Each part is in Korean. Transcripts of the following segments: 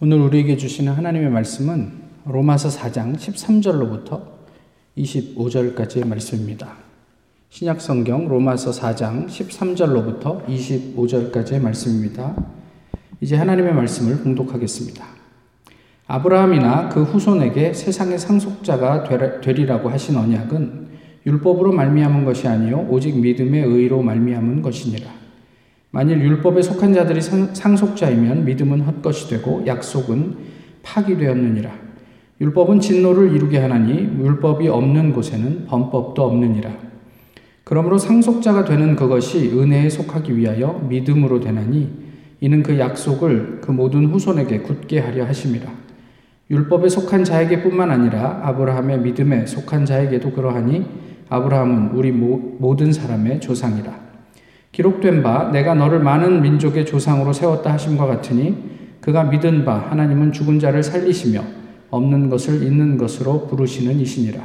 오늘 우리에게 주시는 하나님의 말씀은 로마서 4장 13절로부터 25절까지의 말씀입니다. 신약 성경 로마서 4장 13절로부터 25절까지의 말씀입니다. 이제 하나님의 말씀을 봉독하겠습니다. 아브라함이나 그 후손에게 세상의 상속자가 되리라고 하신 언약은 율법으로 말미암은 것이 아니요 오직 믿음의 의로 말미암은 것이니라. 만일 율법에 속한 자들이 상속자이면 믿음은 헛것이 되고 약속은 파기되었느니라. 율법은 진노를 이루게 하나니 율법이 없는 곳에는 범법도 없느니라. 그러므로 상속자가 되는 그것이 은혜에 속하기 위하여 믿음으로 되나니 이는 그 약속을 그 모든 후손에게 굳게 하려 하심이라. 율법에 속한 자에게뿐만 아니라 아브라함의 믿음에 속한 자에게도 그러하니 아브라함은 우리 모든 사람의 조상이라. 기록된 바 내가 너를 많은 민족의 조상으로 세웠다 하심과 같으니 그가 믿은 바 하나님은 죽은 자를 살리시며 없는 것을 있는 것으로 부르시는 이시니라.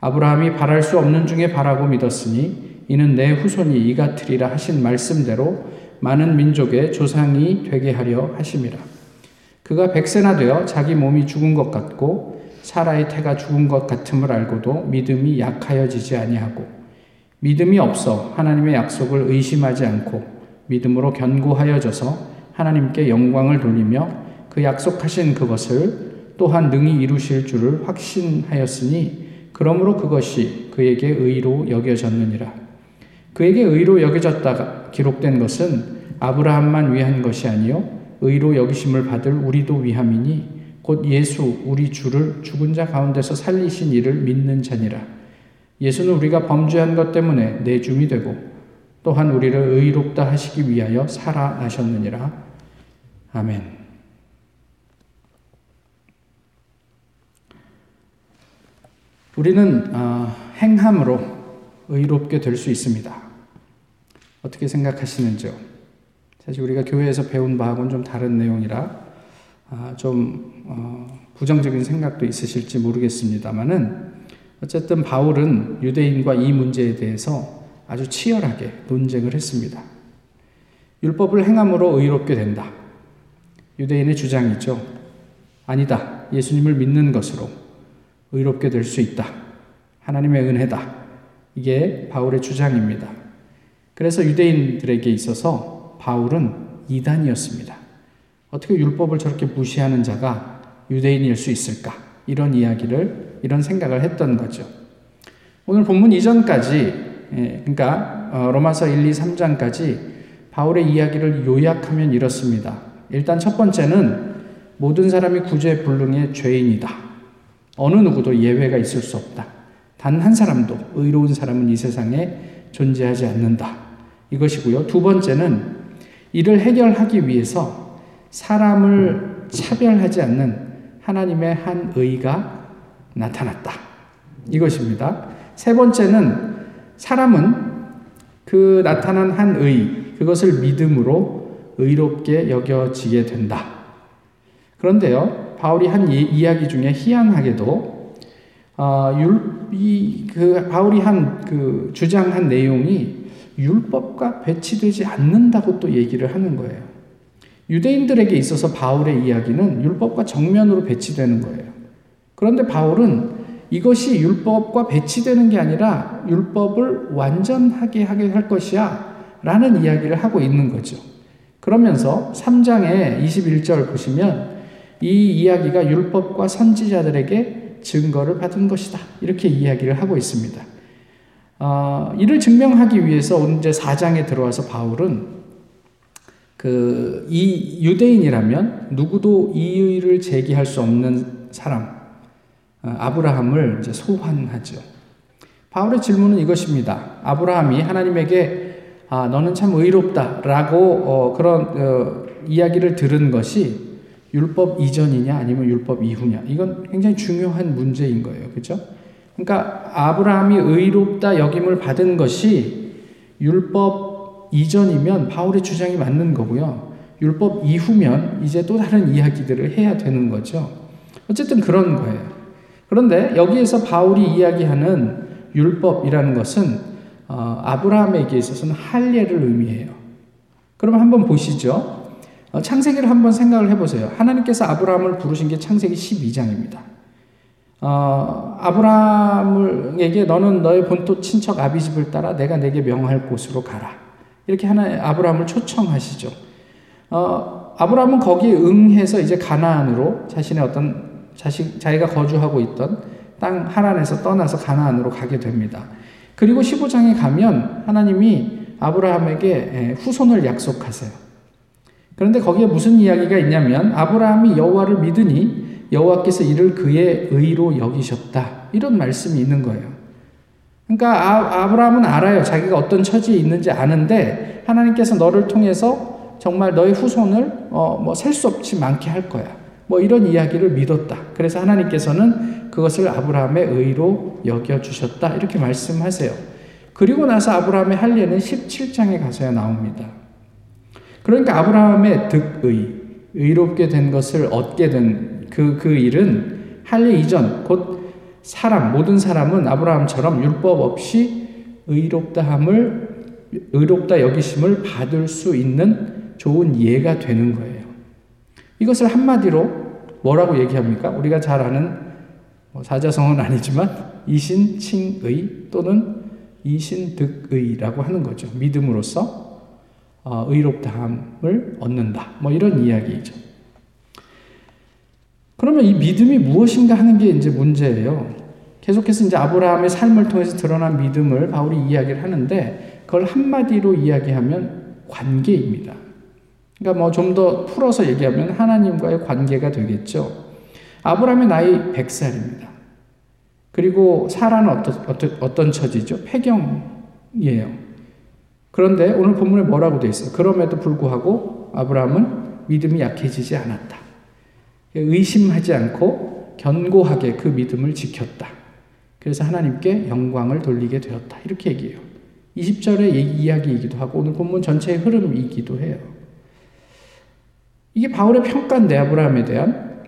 아브라함이 바랄 수 없는 중에 바라고 믿었으니 이는 내 후손이 이 같으리라 하신 말씀대로 많은 민족의 조상이 되게 하려 하심이라. 그가 백세나 되어 자기 몸이 죽은 것 같고 사라의 태가 죽은 것 같음을 알고도 믿음이 약하여지지 아니하고 믿음이 없어 하나님의 약속을 의심하지 않고 믿음으로 견고하여져서 하나님께 영광을 돌리며 그 약속하신 그것을 또한 능히 이루실 줄을 확신하였으니 그러므로 그것이 그에게 의로 여겨졌느니라. 그에게 의로 여겨졌다가 기록된 것은 아브라함만 위한 것이 아니요 의로 여기심을 받을 우리도 위함이니 곧 예수 우리 주를 죽은 자 가운데서 살리신 이를 믿는 자니라. 예수는 우리가 범죄한 것 때문에 내줌이 되고 또한 우리를 의롭다 하시기 위하여 살아나셨느니라. 아멘. 우리는 어, 행함으로 의롭게 될 수 있습니다. 어떻게 생각하시는지요? 사실 우리가 교회에서 배운 바하고는 좀 다른 내용이라 아, 좀 어, 부정적인 생각도 있으실지 모르겠습니다만은 어쨌든 바울은 유대인과 이 문제에 대해서 아주 치열하게 논쟁을 했습니다. 율법을 행함으로 의롭게 된다. 유대인의 주장이죠. 아니다. 예수님을 믿는 것으로 의롭게 될 수 있다. 하나님의 은혜다. 이게 바울의 주장입니다. 그래서 유대인들에게 있어서 바울은 이단이었습니다. 어떻게 율법을 저렇게 무시하는 자가 유대인일 수 있을까? 이런 이야기를 이런 생각을 했던 거죠. 오늘 본문 이전까지 예, 그러니까 어, 로마서 1, 2, 3장까지 바울의 이야기를 요약하면 이렇습니다. 일단 첫 번째는 모든 사람이 구제 불능의 죄인이다. 어느 누구도 예외가 있을 수 없다. 단 한 사람도 의로운 사람은 이 세상에 존재하지 않는다. 이것이고요. 두 번째는 이를 해결하기 위해서 사람을 차별하지 않는 하나님의 한 의가 나타났다. 이것입니다. 세 번째는 사람은 그 나타난 한 의, 그것을 믿음으로 의롭게 여겨지게 된다. 그런데요, 바울이 한 이, 야기 중에 희한하게도, 어, 율, 이, 그, 바울이 한, 그, 주장한 내용이 율법과 배치되지 않는다고 또 얘기를 하는 거예요. 유대인들에게 있어서 바울의 이야기는 율법과 정면으로 배치되는 거예요. 그런데 바울은 이것이 율법과 배치되는 게 아니라 율법을 완전하게 하게 할 것이야 라는 이야기를 하고 있는 거죠. 그러면서 3장의 21절 보시면 이 이야기가 율법과 선지자들에게 증거를 받은 것이다. 이렇게 이야기를 하고 있습니다. 어, 이를 증명하기 위해서 이제 4장에 들어와서 바울은 그 이 유대인이라면 누구도 이의를 제기할 수 없는 사람, 어, 아브라함을 이제 소환하죠. 바울의 질문은 이것입니다. 아브라함이 하나님에게 아, 너는 참 의롭다라고 어, 그런 어, 이야기를 들은 것이 율법 이전이냐 아니면 율법 이후냐 이건 굉장히 중요한 문제인 거예요. 그렇죠? 그러니까 아브라함이 의롭다 여김을 받은 것이 율법 이전이면 바울의 주장이 맞는 거고요. 율법 이후면 이제 또 다른 이야기들을 해야 되는 거죠. 어쨌든 그런 거예요. 그런데 여기에서 바울이 이야기하는 율법이라는 것은 어, 아브라함에게 있어서는 할례를 의미해요. 그럼 한번 보시죠. 어, 창세기를 한번 생각을 해보세요. 하나님께서 아브라함을 부르신 게 창세기 12장입니다. 어, 아브라함에게 너는 너의 본토 친척 아비집을 따라 내가 내게 명할 곳으로 가라. 이렇게 하나 아브라함을 초청하시죠. 어, 아브라함은 거기에 응해서 이제 가나안으로 자신의 어떤 자식 자기가 거주하고 있던 땅 하란에서 떠나서 가나안으로 가게 됩니다. 그리고 15장에 가면 하나님이 아브라함에게 후손을 약속하세요. 그런데 거기에 무슨 이야기가 있냐면 아브라함이 여호와를 믿으니 여호와께서 이를 그의 의로 여기셨다. 이런 말씀이 있는 거예요. 그러니까 아, 브라함은 알아요. 자기가 어떤 처지에 있는지 아는데 하나님께서 너를 통해서 정말 너의 후손을 어, 뭐셀 수 없이 많게 할 거야. 뭐 이런 이야기를 믿었다. 그래서 하나님께서는 그것을 아브라함의 의로 여겨 주셨다. 이렇게 말씀하세요. 그리고 나서 아브라함의 할례는 17장에 가서야 나옵니다. 그러니까 아브라함의 득의, 의롭게 된 것을 얻게 된 그, 그 일은 할례 이전, 곧 사람, 모든 사람은 아브라함처럼 율법 없이 의롭다함을, 의롭다 여기심을 받을 수 있는 좋은 예가 되는 거예요. 이것을 한마디로 뭐라고 얘기합니까? 우리가 잘 아는 뭐 사자성어는 아니지만 이신칭의 또는 이신득의라고 하는 거죠. 믿음으로써 어, 의롭다함을 얻는다. 뭐 이런 이야기이죠. 그러면 이 믿음이 무엇인가 하는 게 이제 문제예요. 계속해서 이제 아브라함의 삶을 통해서 드러난 믿음을 바울이 이야기를 하는데 그걸 한마디로 이야기하면 관계입니다. 그러니까 뭐 좀 더 풀어서 얘기하면 하나님과의 관계가 되겠죠. 아브라함의 나이 100살입니다. 그리고 사라는 어떤, 어떤, 어떤 처지죠? 폐경이에요. 그런데 오늘 본문에 뭐라고 되어 있어요? 그럼에도 불구하고 아브라함은 믿음이 약해지지 않았다. 의심하지 않고 견고하게 그 믿음을 지켰다. 그래서 하나님께 영광을 돌리게 되었다. 이렇게 얘기해요. 20절의 이야기이기도 하고 오늘 본문 전체의 흐름이기도 해요. 이게 바울의 평가인데 아브라함에 대한.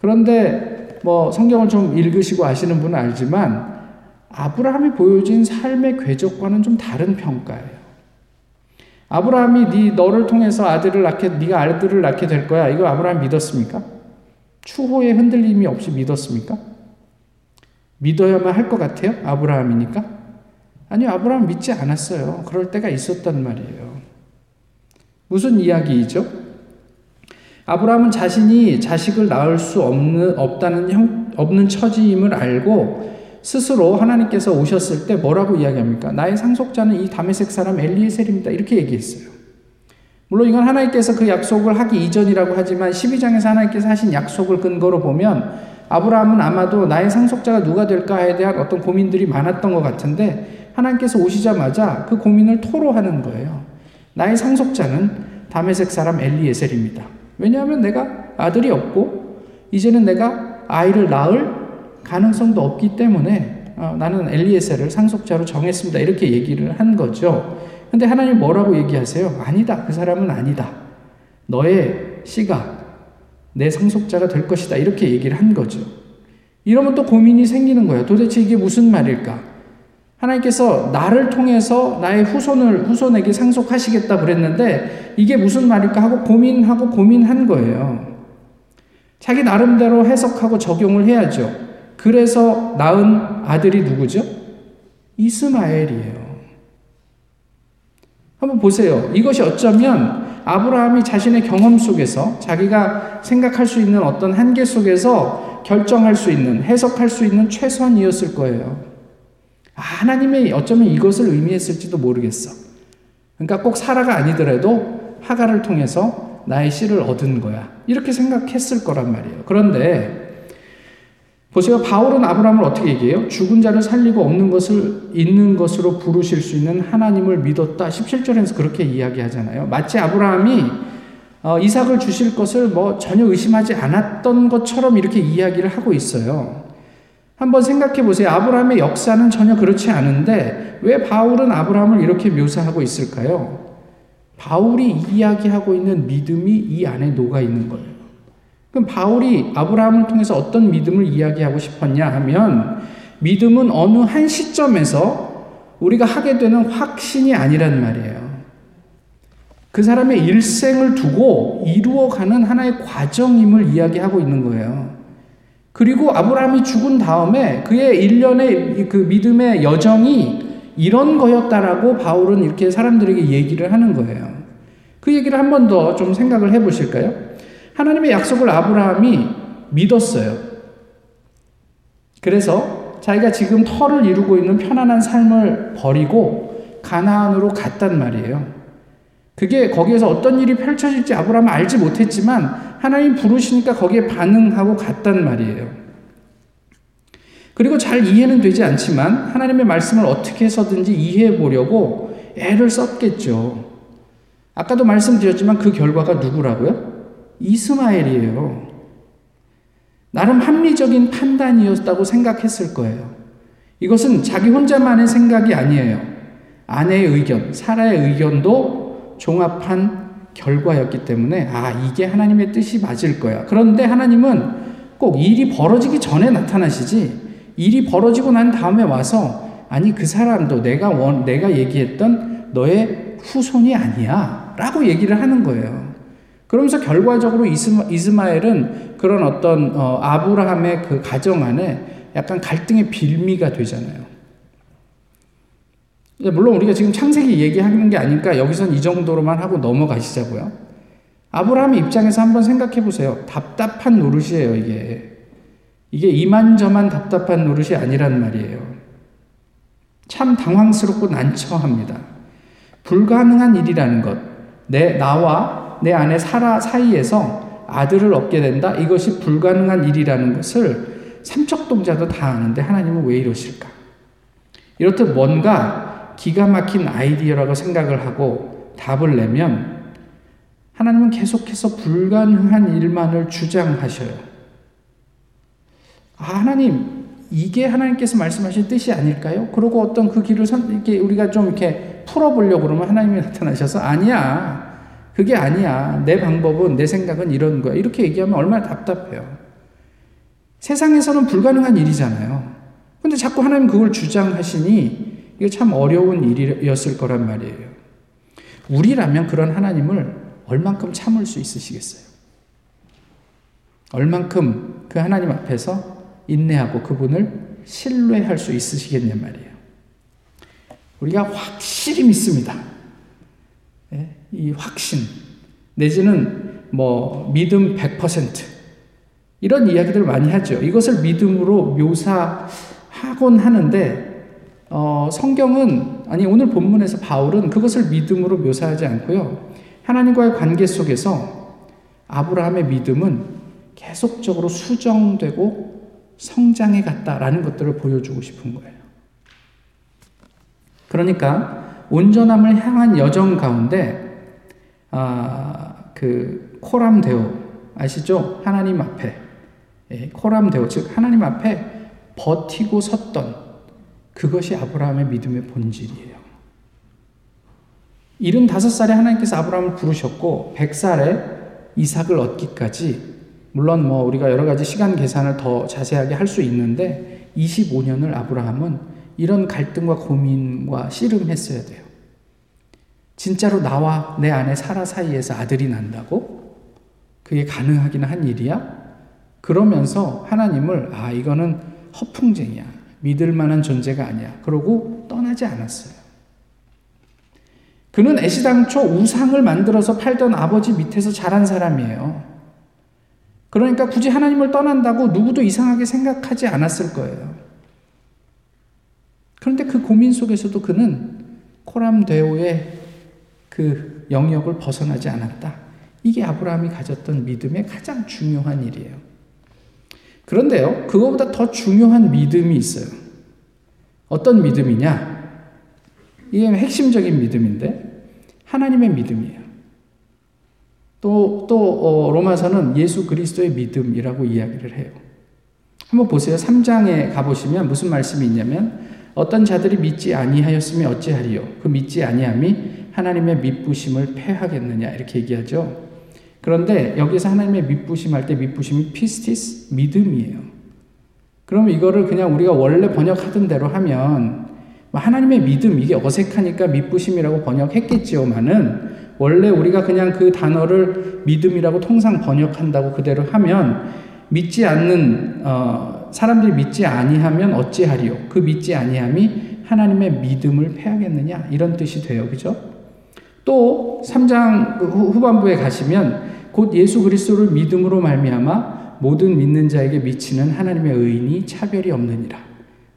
그런데 뭐 성경을 좀 읽으시고 아시는 분은 알지만 아브라함이 보여진 삶의 궤적과는 좀 다른 평가예요. 아브라함이 네 너를 통해서 아들을 낳게 네가 아들을 낳게 될 거야. 이거 아브라함 믿었습니까? 추호의 흔들림이 없이 믿었습니까? 믿어야만 할 것 같아요? 아브라함이니까? 아니요, 아브라함 믿지 않았어요. 그럴 때가 있었단 말이에요. 무슨 이야기이죠? 아브라함은 자신이 자식을 낳을 수 없는, 없다는 형, 없는 처지임을 알고 스스로 하나님께서 오셨을 때 뭐라고 이야기합니까? 나의 상속자는 이 다메섹 사람 엘리에셀입니다. 이렇게 얘기했어요. 물론 이건 하나님께서 그 약속을 하기 이전이라고 하지만 12장에서 하나님께서 하신 약속을 근거로 보면 아브라함은 아마도 나의 상속자가 누가 될까에 대한 어떤 고민들이 많았던 것 같은데 하나님께서 오시자마자 그 고민을 토로하는 거예요. 나의 상속자는 다메섹 사람 엘리에셀입니다. 왜냐하면 내가 아들이 없고 이제는 내가 아이를 낳을 가능성도 없기 때문에 어, 나는 엘리에셀을 상속자로 정했습니다. 이렇게 얘기를 한 거죠. 근데 하나님 뭐라고 얘기하세요? 아니다. 그 사람은 아니다. 너의 씨가 내 상속자가 될 것이다. 이렇게 얘기를 한 거죠. 이러면 또 고민이 생기는 거예요. 도대체 이게 무슨 말일까? 하나님께서 나를 통해서 나의 후손을 후손에게 상속하시겠다 그랬는데 이게 무슨 말일까 하고 고민하고 고민한 거예요. 자기 나름대로 해석하고 적용을 해야죠. 그래서 낳은 아들이 누구죠? 이스마엘이에요. 한번 보세요. 이것이 어쩌면 아브라함이 자신의 경험 속에서 자기가 생각할 수 있는 어떤 한계 속에서 결정할 수 있는, 해석할 수 있는 최선이었을 거예요. 아, 하나님의 어쩌면 이것을 의미했을지도 모르겠어. 그러니까 꼭 사라가 아니더라도 하가를 통해서 나의 씨를 얻은 거야. 이렇게 생각했을 거란 말이에요. 그런데 보세요. 바울은 아브라함을 어떻게 얘기해요? 죽은 자를 살리고 없는 것을 있는 것으로 부르실 수 있는 하나님을 믿었다. 17절에서 그렇게 이야기하잖아요. 마치 아브라함이 어, 이삭을 주실 것을 뭐 전혀 의심하지 않았던 것처럼 이렇게 이야기를 하고 있어요. 한번 생각해 보세요. 아브라함의 역사는 전혀 그렇지 않은데 왜 바울은 아브라함을 이렇게 묘사하고 있을까요? 바울이 이야기하고 있는 믿음이 이 안에 녹아 있는 거예요. 그럼 바울이 아브라함을 통해서 어떤 믿음을 이야기하고 싶었냐 하면 믿음은 어느 한 시점에서 우리가 하게 되는 확신이 아니란 말이에요. 그 사람의 일생을 두고 이루어가는 하나의 과정임을 이야기하고 있는 거예요. 그리고 아브라함이 죽은 다음에 그의 일련의 그 믿음의 여정이 이런 거였다라고 바울은 이렇게 사람들에게 얘기를 하는 거예요. 그 얘기를 한 번 더 좀 생각을 해 보실까요? 하나님의 약속을 아브라함이 믿었어요. 그래서 자기가 지금 터를 이루고 있는 편안한 삶을 버리고 가나안으로 갔단 말이에요. 그게 거기에서 어떤 일이 펼쳐질지 아브라함은 알지 못했지만 하나님 부르시니까 거기에 반응하고 갔단 말이에요. 그리고 잘 이해는 되지 않지만 하나님의 말씀을 어떻게 해서든지 이해해 보려고 애를 썼겠죠. 아까도 말씀드렸지만 그 결과가 누구라고요? 이스마엘이에요. 나름 합리적인 판단이었다고 생각했을 거예요. 이것은 자기 혼자만의 생각이 아니에요. 아내의 의견, 사라의 의견도 종합한 결과였기 때문에 아 이게 하나님의 뜻이 맞을 거야. 그런데 하나님은 꼭 일이 벌어지기 전에 나타나시지 일이 벌어지고 난 다음에 와서 아니 그 사람도 내가 원 내가 얘기했던 너의 후손이 아니야 라고 얘기를 하는 거예요. 그러면서 결과적으로 이스마, 이스마 엘은 그런 어떤 어, 아브라함의 그 가정 안에 약간 갈등의 빌미가 되잖아요. 물론 우리가 지금 창세기 얘기하는 게 아니니까 여기선 이 정도로만 하고 넘어가시자고요. 아브라함 입장에서 한번 생각해 보세요. 답답한 노릇이에요, 이게. 이게 이만저만 답답한 노릇이 아니란 말이에요. 참 당황스럽고 난처합니다. 불가능한 일이라는 것. 내, 나와 내 아내 사라 사이에서 아들을 얻게 된다? 이것이 불가능한 일이라는 것을 삼척동자도 다 아는데 하나님은 왜 이러실까? 이렇듯 뭔가 기가 막힌 아이디어라고 생각을 하고 답을 내면 하나님은 계속해서 불가능한 일만을 주장하셔요. 아, 하나님, 이게 하나님께서 말씀하신 뜻이 아닐까요? 그러고 어떤 그 길을 선, 이렇게 우리가 좀 이렇게 풀어보려고 그러면 하나님이 나타나셔서 아니야. 그게 아니야. 내 방법은, 내 생각은 이런 거야. 이렇게 얘기하면 얼마나 답답해요. 세상에서는 불가능한 일이잖아요. 근데 자꾸 하나님 그걸 주장하시니 이거 참 어려운 일이었을 거란 말이에요. 우리라면 그런 하나님을 얼만큼 참을 수 있으시겠어요? 얼만큼 그 하나님 앞에서 인내하고 그분을 신뢰할 수 있으시겠냐 말이에요. 우리가 확실히 믿습니다. 예? 이 확신, 내지는 뭐 믿음 100% 이런 이야기들 많이 하죠. 이것을 믿음으로 묘사하곤 하는데 어, 성경은 아니 오늘 본문에서 바울은 그것을 믿음으로 묘사하지 않고요. 하나님과의 관계 속에서 아브라함의 믿음은 계속적으로 수정되고 성장해 갔다라는 것들을 보여주고 싶은 거예요. 그러니까 온전함을 향한 여정 가운데 아, 그 코람데오 아시죠? 하나님 앞에 예, 코람데오 즉 하나님 앞에 버티고 섰던 그것이 아브라함의 믿음의 본질이에요. 75살에 하나님께서 아브라함을 부르셨고 100살에 이삭을 얻기까지 물론 뭐 우리가 여러 가지 시간 계산을 더 자세하게 할 수 있는데 25년을 아브라함은 이런 갈등과 고민과 씨름했어야 돼요. 진짜로 나와 내 아내 사라 사이에서 아들이 난다고? 그게 가능하기는 한 일이야? 그러면서 하나님을 아 이거는 허풍쟁이야. 믿을 만한 존재가 아니야. 그러고 떠나지 않았어요. 그는 애시당초 우상을 만들어서 팔던 아버지 밑에서 자란 사람이에요. 그러니까 굳이 하나님을 떠난다고 누구도 이상하게 생각하지 않았을 거예요. 그런데 그 고민 속에서도 그는 코람데오의 그 영역을 벗어나지 않았다. 이게 아브라함이 가졌던 믿음의 가장 중요한 일이에요. 그런데요, 그거보다 더 중요한 믿음이 있어요. 어떤 믿음이냐? 이게 핵심적인 믿음인데, 하나님의 믿음이에요. 또, 또, 어, 로마서는 예수 그리스도의 믿음이라고 이야기를 해요. 한번 보세요. 3장에 가보시면 무슨 말씀이 있냐면, 어떤 자들이 믿지 아니하였으면 어찌하리요? 그 믿지 아니함이 하나님의 믿부심을 패하겠느냐? 이렇게 얘기하죠. 그런데 여기서 하나님의 믿부심 할 때 믿부심이 피스티스 믿음이에요. 그럼 이거를 그냥 우리가 원래 번역하던 대로 하면 뭐 하나님의 믿음 이게 어색하니까 믿부심이라고 번역했겠지요만은 원래 우리가 그냥 그 단어를 믿음이라고 통상 번역한다고 그대로 하면 믿지 않는 어, 사람들이 믿지 아니하면 어찌하리요? 그 믿지 아니함이 하나님의 믿음을 패하겠느냐 이런 뜻이 돼요, 그죠? 또 3장 후반부에 가시면 곧 예수 그리스도를 믿음으로 말미암아 모든 믿는 자에게 미치는 하나님의 의인이 차별이 없느니라.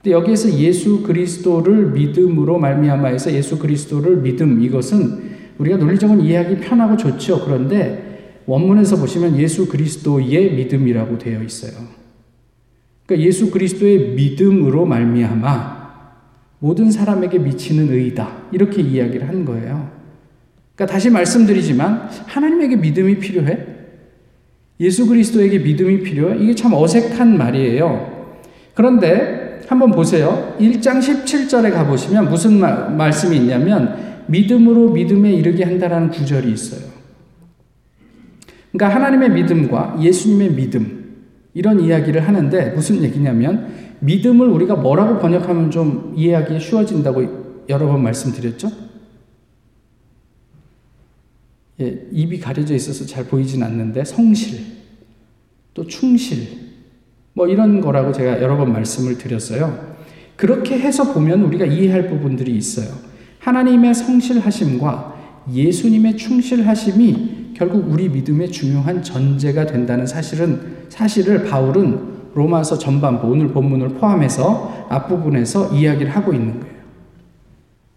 근데 여기에서 예수 그리스도를 믿음으로 말미암아해서 예수 그리스도를 믿음 이것은 우리가 논리적으로 이해하기 편하고 좋죠. 그런데 원문에서 보시면 예수 그리스도의 믿음이라고 되어 있어요. 그러니까 예수 그리스도의 믿음으로 말미암아 모든 사람에게 미치는 의다 이렇게 이야기를 한 거예요. 그러니까 다시 말씀드리지만 하나님에게 믿음이 필요해? 예수 그리스도에게 믿음이 필요해? 이게 참 어색한 말이에요. 그런데 한번 보세요. 1장 17절에 가보시면 무슨 마, 말씀이 있냐면 믿음으로 믿음에 이르게 한다라는 구절이 있어요. 그러니까 하나님의 믿음과 예수님의 믿음 이런 이야기를 하는데 무슨 얘기냐면 믿음을 우리가 뭐라고 번역하면 좀 이해하기 쉬워진다고 여러 번 말씀드렸죠? 예, 입이 가려져 있어서 잘 보이진 않는데 성실, 또 충실, 뭐 이런 거라고 제가 여러 번 말씀을 드렸어요. 그렇게 해서 보면 우리가 이해할 부분들이 있어요. 하나님의 성실하심과 예수님의 충실하심이 결국 우리 믿음의 중요한 전제가 된다는 사실은 사실을 바울은 로마서 전반부 오늘 본문을 포함해서 앞부분에서 이야기를 하고 있는 거예요.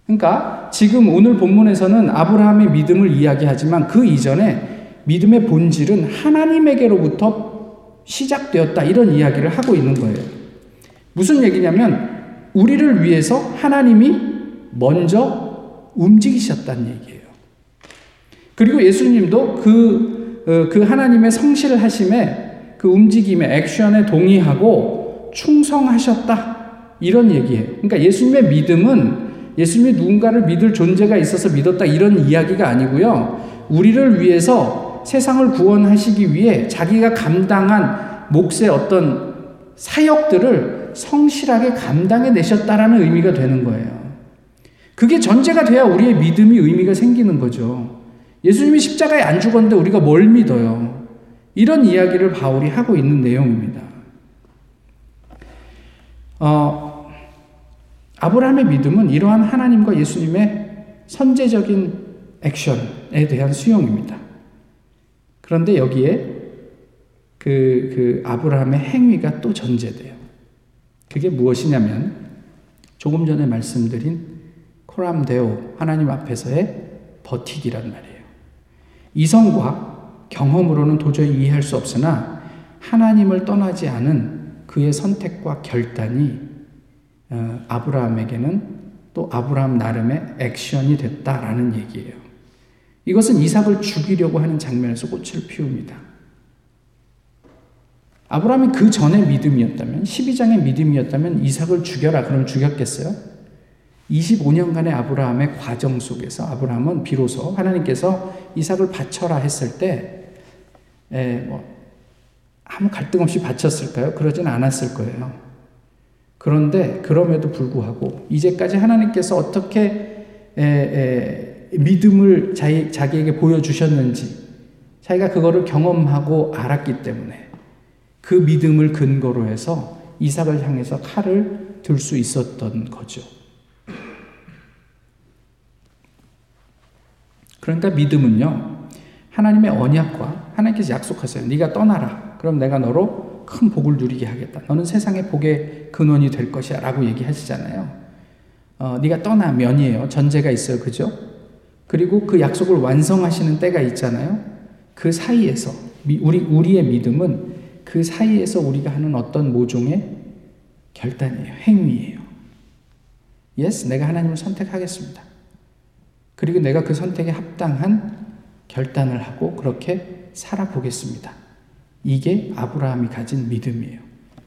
그러니까 지금 오늘 본문에서는 아브라함의 믿음을 이야기하지만 그 이전에 믿음의 본질은 하나님에게로부터 시작되었다 이런 이야기를 하고 있는 거예요. 무슨 얘기냐면 우리를 위해서 하나님이 먼저 움직이셨다는 얘기예요. 그리고 예수님도 그, 어, 그 하나님의 성실하심에 그 움직임에 액션에 동의하고 충성하셨다. 이런 얘기예요. 그러니까 예수님의 믿음은 예수님이 누군가를 믿을 존재가 있어서 믿었다 이런 이야기가 아니고요. 우리를 위해서 세상을 구원하시기 위해 자기가 감당한 몫의 어떤 사역들을 성실하게 감당해 내셨다라는 의미가 되는 거예요. 그게 전제가 돼야 우리의 믿음이 의미가 생기는 거죠. 예수님이 십자가에 안 죽었는데 우리가 뭘 믿어요? 이런 이야기를 바울이 하고 있는 내용입니다. 어, 아브라함의 믿음은 이러한 하나님과 예수님의 선제적인 액션에 대한 수용입니다. 그런데 여기에 그, 그 아브라함의 행위가 또 전제돼요. 그게 무엇이냐면 조금 전에 말씀드린 코람데오 하나님 앞에서의 버티기란 말이에요. 이성과 경험으로는 도저히 이해할 수 없으나 하나님을 떠나지 않은 그의 선택과 결단이 어, 아브라함에게는 또 아브라함 나름의 액션이 됐다라는 얘기예요. 이것은 이삭을 죽이려고 하는 장면에서 꽃을 피웁니다. 아브라함이 그 전에 믿음이었다면, 12장의 믿음이었다면 이삭을 죽여라. 그럼 죽였겠어요? 25년간의 아브라함의 과정 속에서 아브라함은 비로소 하나님께서 이삭을 바쳐라 했을 때, 에, 뭐, 아무 갈등 없이 바쳤을까요? 그러진 않았을 거예요. 그런데 그럼에도 불구하고 이제까지 하나님께서 어떻게 에, 에, 믿음을 자기, 자기에게 보여주셨는지 자기가 그거를 경험하고 알았기 때문에 그 믿음을 근거로 해서 이삭을 향해서 칼을 들 수 있었던 거죠. 그러니까 믿음은요. 하나님의 언약과 하나님께서 약속하세요. 네가 떠나라. 그럼 내가 너로 큰 복을 누리게 하겠다. 너는 세상의 복의 근원이 될 것이야. 라고 얘기하시잖아요. 어, 네가 떠나면이에요. 전제가 있어요. 그죠? 그리고 그 약속을 완성하시는 때가 있잖아요. 그 사이에서, 우리, 우리의 믿음은 그 사이에서 우리가 하는 어떤 모종의 결단이에요. 행위예요. Yes, 내가 하나님을 선택하겠습니다. 그리고 내가 그 선택에 합당한 결단을 하고 그렇게 살아보겠습니다. 이게 아브라함이 가진 믿음이에요.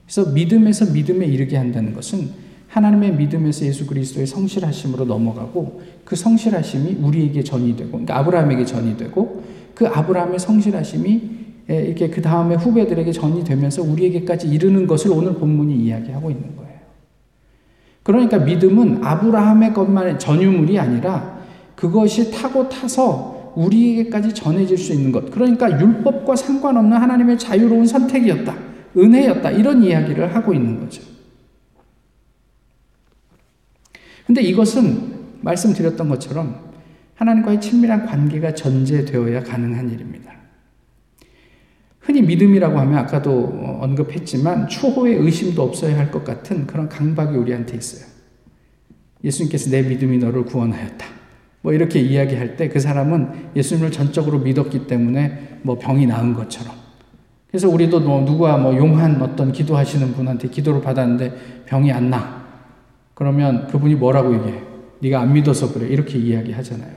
그래서 믿음에서 믿음에 이르게 한다는 것은 하나님의 믿음에서 예수 그리스도의 성실하심으로 넘어가고 그 성실하심이 우리에게 전이 되고, 그러니까 아브라함에게 전이 되고 그 아브라함의 성실하심이 이렇게 그 다음에 후배들에게 전이 되면서 우리에게까지 이르는 것을 오늘 본문이 이야기하고 있는 거예요. 그러니까 믿음은 아브라함의 것만의 전유물이 아니라 그것이 타고 타서 우리에게까지 전해질 수 있는 것. 그러니까 율법과 상관없는 하나님의 자유로운 선택이었다. 은혜였다. 이런 이야기를 하고 있는 거죠. 근데 이것은 말씀드렸던 것처럼 하나님과의 친밀한 관계가 전제되어야 가능한 일입니다. 흔히 믿음이라고 하면 아까도 언급했지만 추호의 의심도 없어야 할 것 같은 그런 강박이 우리한테 있어요. 예수님께서 내 믿음이 너를 구원하였다. 뭐 이렇게 이야기할 때 그 사람은 예수님을 전적으로 믿었기 때문에 뭐 병이 나은 것처럼. 그래서 우리도 뭐 누가 뭐 용한 어떤 기도하시는 분한테 기도를 받았는데 병이 안 나. 그러면 그분이 뭐라고 얘기해? 네가 안 믿어서 그래. 이렇게 이야기하잖아요.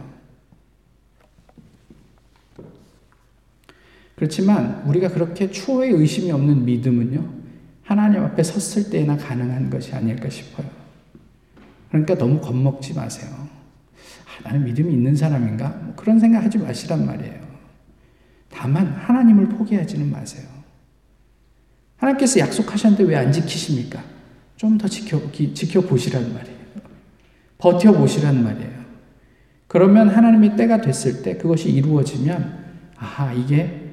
그렇지만 우리가 그렇게 추호의 의심이 없는 믿음은요. 하나님 앞에 섰을 때나 가능한 것이 아닐까 싶어요. 그러니까 너무 겁먹지 마세요. 아, 나는 믿음이 있는 사람인가? 뭐 그런 생각 하지 마시란 말이에요. 다만 하나님을 포기하지는 마세요. 하나님께서 약속하셨는데 왜 안 지키십니까? 좀 더 지켜, 지켜보시란 말이에요. 버텨보시란 말이에요. 그러면 하나님의 때가 됐을 때 그것이 이루어지면, 아하, 이게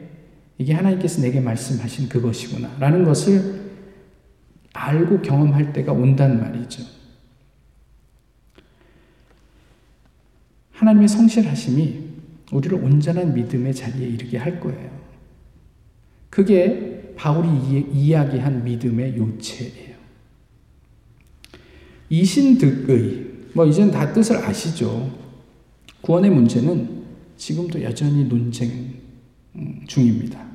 이게 하나님께서 내게 말씀하신 그것이구나. 라는 것을 알고 경험할 때가 온단 말이죠. 하나님의 성실하심이 우리를 온전한 믿음의 자리에 이르게 할 거예요. 그게 바울이 이야기한 믿음의 요체예요. 이신득의, 뭐 이제는 다 뜻을 아시죠. 구원의 문제는 지금도 여전히 논쟁 음, 중입니다.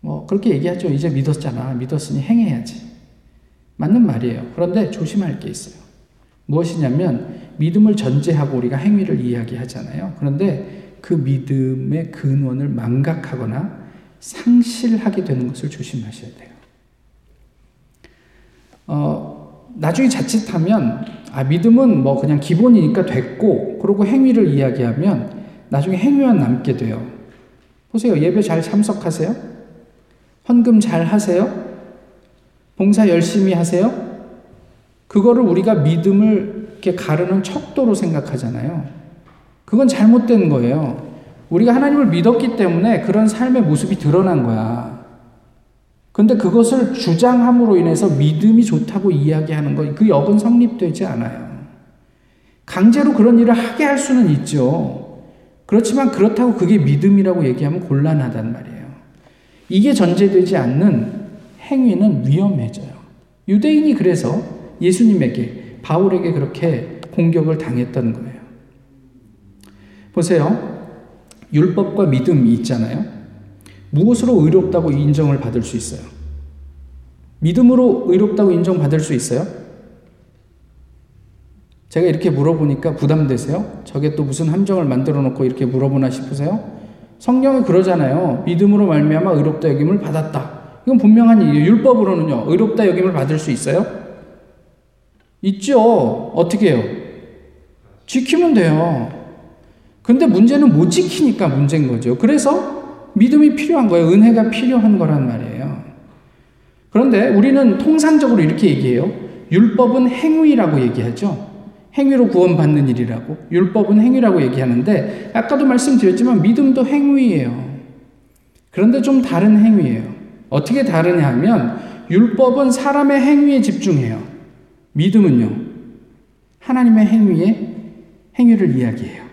뭐 그렇게 얘기하죠. 이제 믿었잖아. 믿었으니 행해야지. 맞는 말이에요. 그런데 조심할 게 있어요. 무엇이냐면 믿음을 전제하고 우리가 행위를 이야기하잖아요. 그런데 그 믿음의 근원을 망각하거나 상실하게 되는 것을 조심하셔야 돼요. 어, 나중에 자칫하면 아 믿음은 뭐 그냥 기본이니까 됐고 그러고 행위를 이야기하면 나중에 행위만 남게 돼요. 보세요. 예배 잘 참석하세요? 헌금 잘 하세요? 봉사 열심히 하세요? 그거를 우리가 믿음을 이렇게 가르는 척도로 생각하잖아요. 그건 잘못된 거예요. 우리가 하나님을 믿었기 때문에 그런 삶의 모습이 드러난 거야. 근데 그것을 주장함으로 인해서 믿음이 좋다고 이야기하는 거, 그 역은 성립되지 않아요. 강제로 그런 일을 하게 할 수는 있죠. 그렇지만 그렇다고 그게 믿음이라고 얘기하면 곤란하단 말이에요. 이게 전제되지 않는 행위는 위험해져요. 유대인이 그래서 예수님에게, 바울에게 그렇게 공격을 당했던 거예요. 보세요. 율법과 믿음이 있잖아요. 무엇으로 의롭다고 인정을 받을 수 있어요? 믿음으로 의롭다고 인정받을 수 있어요? 제가 이렇게 물어보니까 부담되세요? 저게 또 무슨 함정을 만들어 놓고 이렇게 물어보나 싶으세요? 성경이 그러잖아요. 믿음으로 말미암아 의롭다 여김을 받았다. 이건 분명한 일이에요. 율법으로는요. 의롭다 여김을 받을 수 있어요? 있죠. 어떻게 해요? 지키면 돼요. 근데 문제는 못 지키니까 문제인 거죠. 그래서 믿음이 필요한 거예요. 은혜가 필요한 거란 말이에요. 그런데 우리는 통상적으로 이렇게 얘기해요. 율법은 행위라고 얘기하죠. 행위로 구원받는 일이라고. 율법은 행위라고 얘기하는데, 아까도 말씀드렸지만 믿음도 행위예요. 그런데 좀 다른 행위예요. 어떻게 다르냐 하면, 율법은 사람의 행위에 집중해요. 믿음은요, 하나님의 행위에 행위를 이야기해요.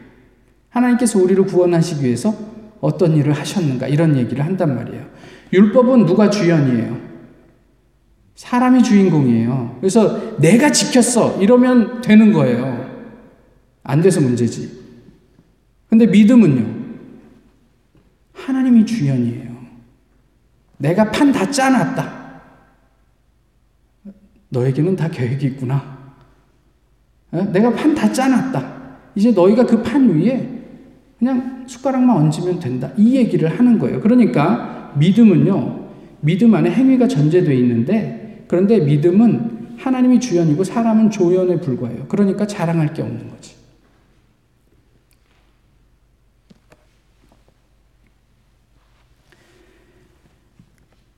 하나님께서 우리를 구원하시기 위해서 어떤 일을 하셨는가, 이런 얘기를 한단 말이에요. 율법은 누가 주연이에요? 사람이 주인공이에요. 그래서 내가 지켰어. 이러면 되는 거예요. 안 돼서 문제지. 근데 믿음은요. 하나님이 주연이에요. 내가 판 다 짜놨다. 너에게는 다 계획이 있구나. 어? 내가 판 다 짜놨다. 이제 너희가 그 판 위에 그냥 숟가락만 얹으면 된다. 이 얘기를 하는 거예요. 그러니까 믿음은요. 믿음 안에 행위가 전제되어 있는데 그런데 믿음은 하나님이 주연이고 사람은 조연에 불과해요. 그러니까 자랑할 게 없는 거지.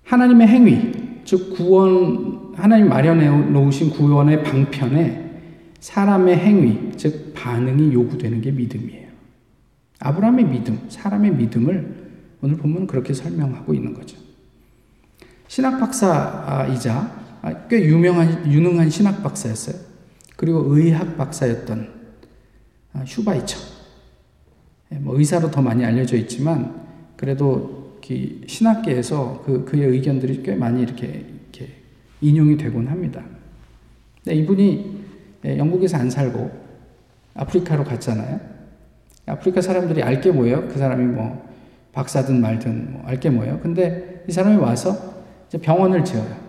하나님의 행위, 즉 구원, 하나님 마련해 놓으신 구원의 방편에 사람의 행위, 즉 반응이 요구되는 게 믿음이에요. 아브라함의 믿음, 사람의 믿음을 오늘 본문은 그렇게 설명하고 있는 거죠. 신학 박사이자 꽤 유명한 유능한 신학 박사였어요. 그리고 의학 박사였던 슈바이처. 예, 뭐 의사로 더 많이 알려져 있지만 그래도 신학계에서 그 그의 의견들이 꽤 많이 이렇게 인용이 되곤 합니다. 이분이 예, 영국에서 안 살고 아프리카로 갔잖아요. 아프리카 사람들이 알게 뭐예요? 그 사람이 뭐 박사든 말든 뭐 알게 뭐예요? 근데 이 사람이 와서 이제 병원을 지어요.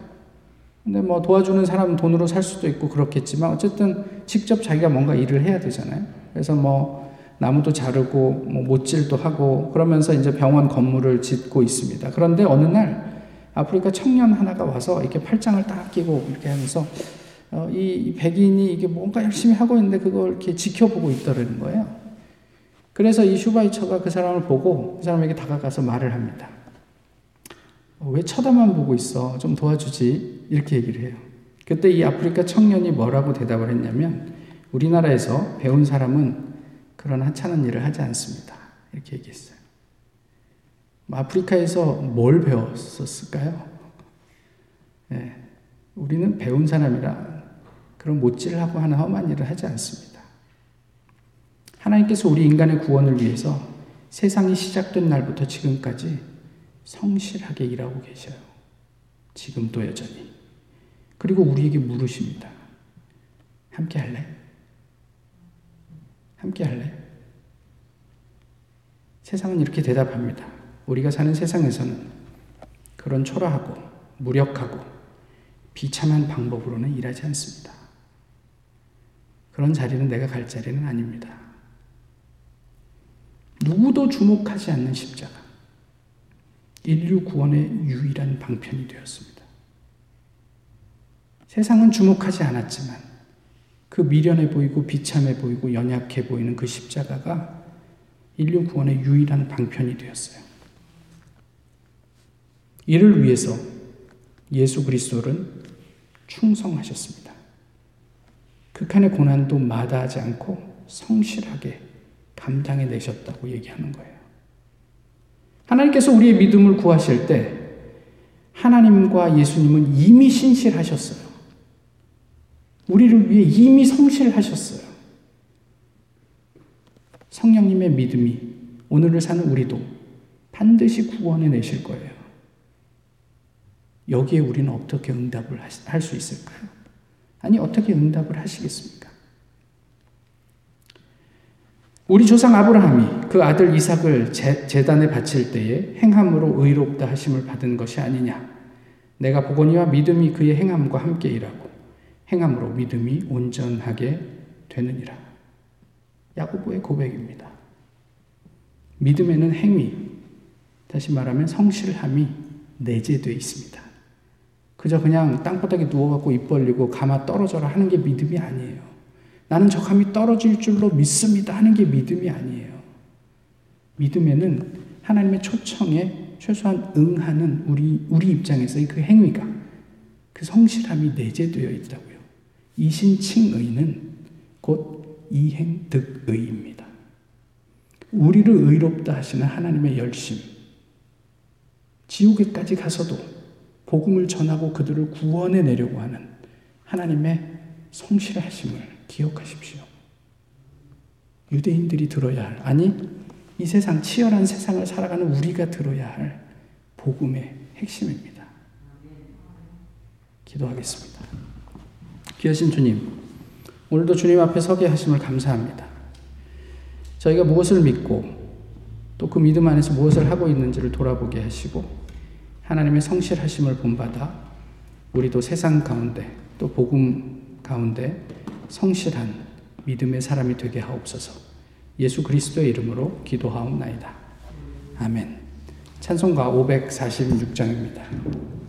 근데 뭐 도와주는 사람 돈으로 살 수도 있고 그렇겠지만 어쨌든 직접 자기가 뭔가 일을 해야 되잖아요. 그래서 뭐 나무도 자르고 뭐 못질도 하고 그러면서 이제 병원 건물을 짓고 있습니다. 그런데 어느 날 아프리카 청년 하나가 와서 이렇게 팔짱을 딱 끼고 이렇게 하면서 어, 이 백인이 이게 뭔가 열심히 하고 있는데 그걸 이렇게 지켜보고 있더라는 거예요. 그래서 이 슈바이처가 그 사람을 보고 그 사람에게 다가가서 말을 합니다. 어, 왜 쳐다만 보고 있어? 좀 도와주지. 이렇게 얘기를 해요. 그때 이 아프리카 청년이 뭐라고 대답을 했냐면 우리나라에서 배운 사람은 그런 하찮은 일을 하지 않습니다. 이렇게 얘기했어요. 뭐 아프리카에서 뭘 배웠었을까요? 네, 우리는 배운 사람이라 그런 못질하고 하는 험한 일을 하지 않습니다. 하나님께서 우리 인간의 구원을 위해서 세상이 시작된 날부터 지금까지 성실하게 일하고 계셔요. 지금도 여전히. 그리고 우리에게 물으십니다. 함께 할래? 함께 할래? 세상은 이렇게 대답합니다. 우리가 사는 세상에서는 그런 초라하고 무력하고 비참한 방법으로는 일하지 않습니다. 그런 자리는 내가 갈 자리는 아닙니다. 누구도 주목하지 않는 십자가. 인류 구원의 유일한 방편이 되었습니다. 세상은 주목하지 않았지만 그 미련해 보이고 비참해 보이고 연약해 보이는 그 십자가가 인류 구원의 유일한 방편이 되었어요. 이를 위해서 예수 그리스도는 충성하셨습니다. 극한의 고난도 마다하지 않고 성실하게 감당해 내셨다고 얘기하는 거예요. 하나님께서 우리의 믿음을 구하실 때 하나님과 예수님은 이미 신실하셨어요. 우리를 위해 이미 성실하셨어요. 성령님의 믿음이 오늘을 사는 우리도 반드시 구원해 내실 거예요. 여기에 우리는 어떻게 응답을 할 수 있을까요? 아니, 어떻게 응답을 하시겠습니까? 우리 조상 아브라함이 그 아들 이삭을 재, 단에 바칠 때에 행함으로 의롭다 하심을 받은 것이 아니냐. 내가 보거니와 믿음이 그의 행함과 함께 일하고 행함으로 믿음이 온전하게 되느니라. 야고보의 고백입니다. 믿음에는 행위, 다시 말하면 성실함이 내재되어 있습니다. 그저 그냥 땅바닥에 누워갖고 입 벌리고 가마 떨어져라 하는 게 믿음이 아니에요. 나는 저 감이 떨어질 줄로 믿습니다 하는 게 믿음이 아니에요. 믿음에는 하나님의 초청에 최소한 응하는 우리, 우리 입장에서의 그 행위가 그 성실함이 내재되어 있다고요. 이신칭의는 곧 이행득의입니다. 우리를 의롭다 하시는 하나님의 열심, 지옥에까지 가서도 복음을 전하고 그들을 구원해 내려고 하는 하나님의 성실하심을 기억하십시오. 유대인들이 들어야 할, 아니, 이 세상, 치열한 세상을 살아가는 우리가 들어야 할 복음의 핵심입니다. 기도하겠습니다. 귀하신 주님, 오늘도 주님 앞에 서게 하심을 감사합니다. 저희가 무엇을 믿고 또 그 믿음 안에서 무엇을 하고 있는지를 돌아보게 하시고 하나님의 성실하심을 본받아 우리도 세상 가운데 또 복음 가운데 성실한 믿음의 사람이 되게 하옵소서. 예수 그리스도의 이름으로 기도하옵나이다. 아멘. 찬송가 546장입니다.